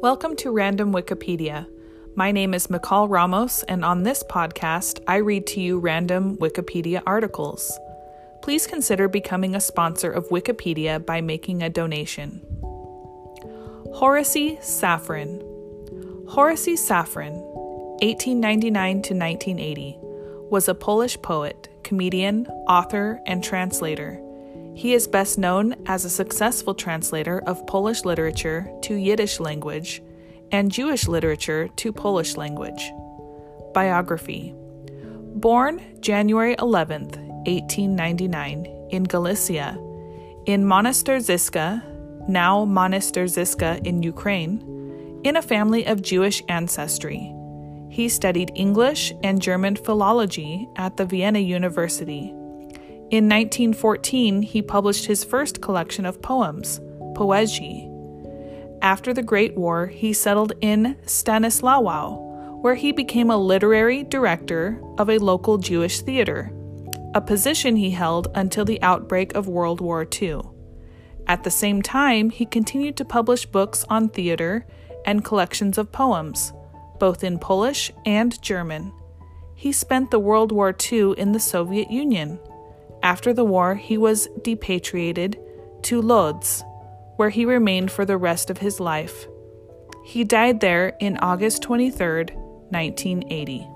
Welcome to Random Wikipedia. My name is McCall Ramos, and on this podcast, I read to you random Wikipedia articles. Please consider becoming a sponsor of Wikipedia by making a donation. Horace Safrin. Horace Safrin, 1899 to 1980, was a Polish poet, comedian, author, and translator. He is best known as a successful translator of Polish literature to Yiddish language and Jewish literature to Polish language. Biography Born January 11, 1899, in Galicia, in Monasterzyska, now Monastyryska in Ukraine, in a family of Jewish ancestry. He studied English and German philology at the Vienna University in 1914, he published his first collection of poems, Poezji. After the Great War, he settled in Stanislawow, where he became a literary director of a local Jewish theater, a position he held until the outbreak of World War II. At the same time, he continued to publish books on theater and collections of poems, both in Polish and German. He spent the World War II in the Soviet Union. After the war, he was depatriated to Lodz, where he remained for the rest of his life. He died there in August 23, 1980.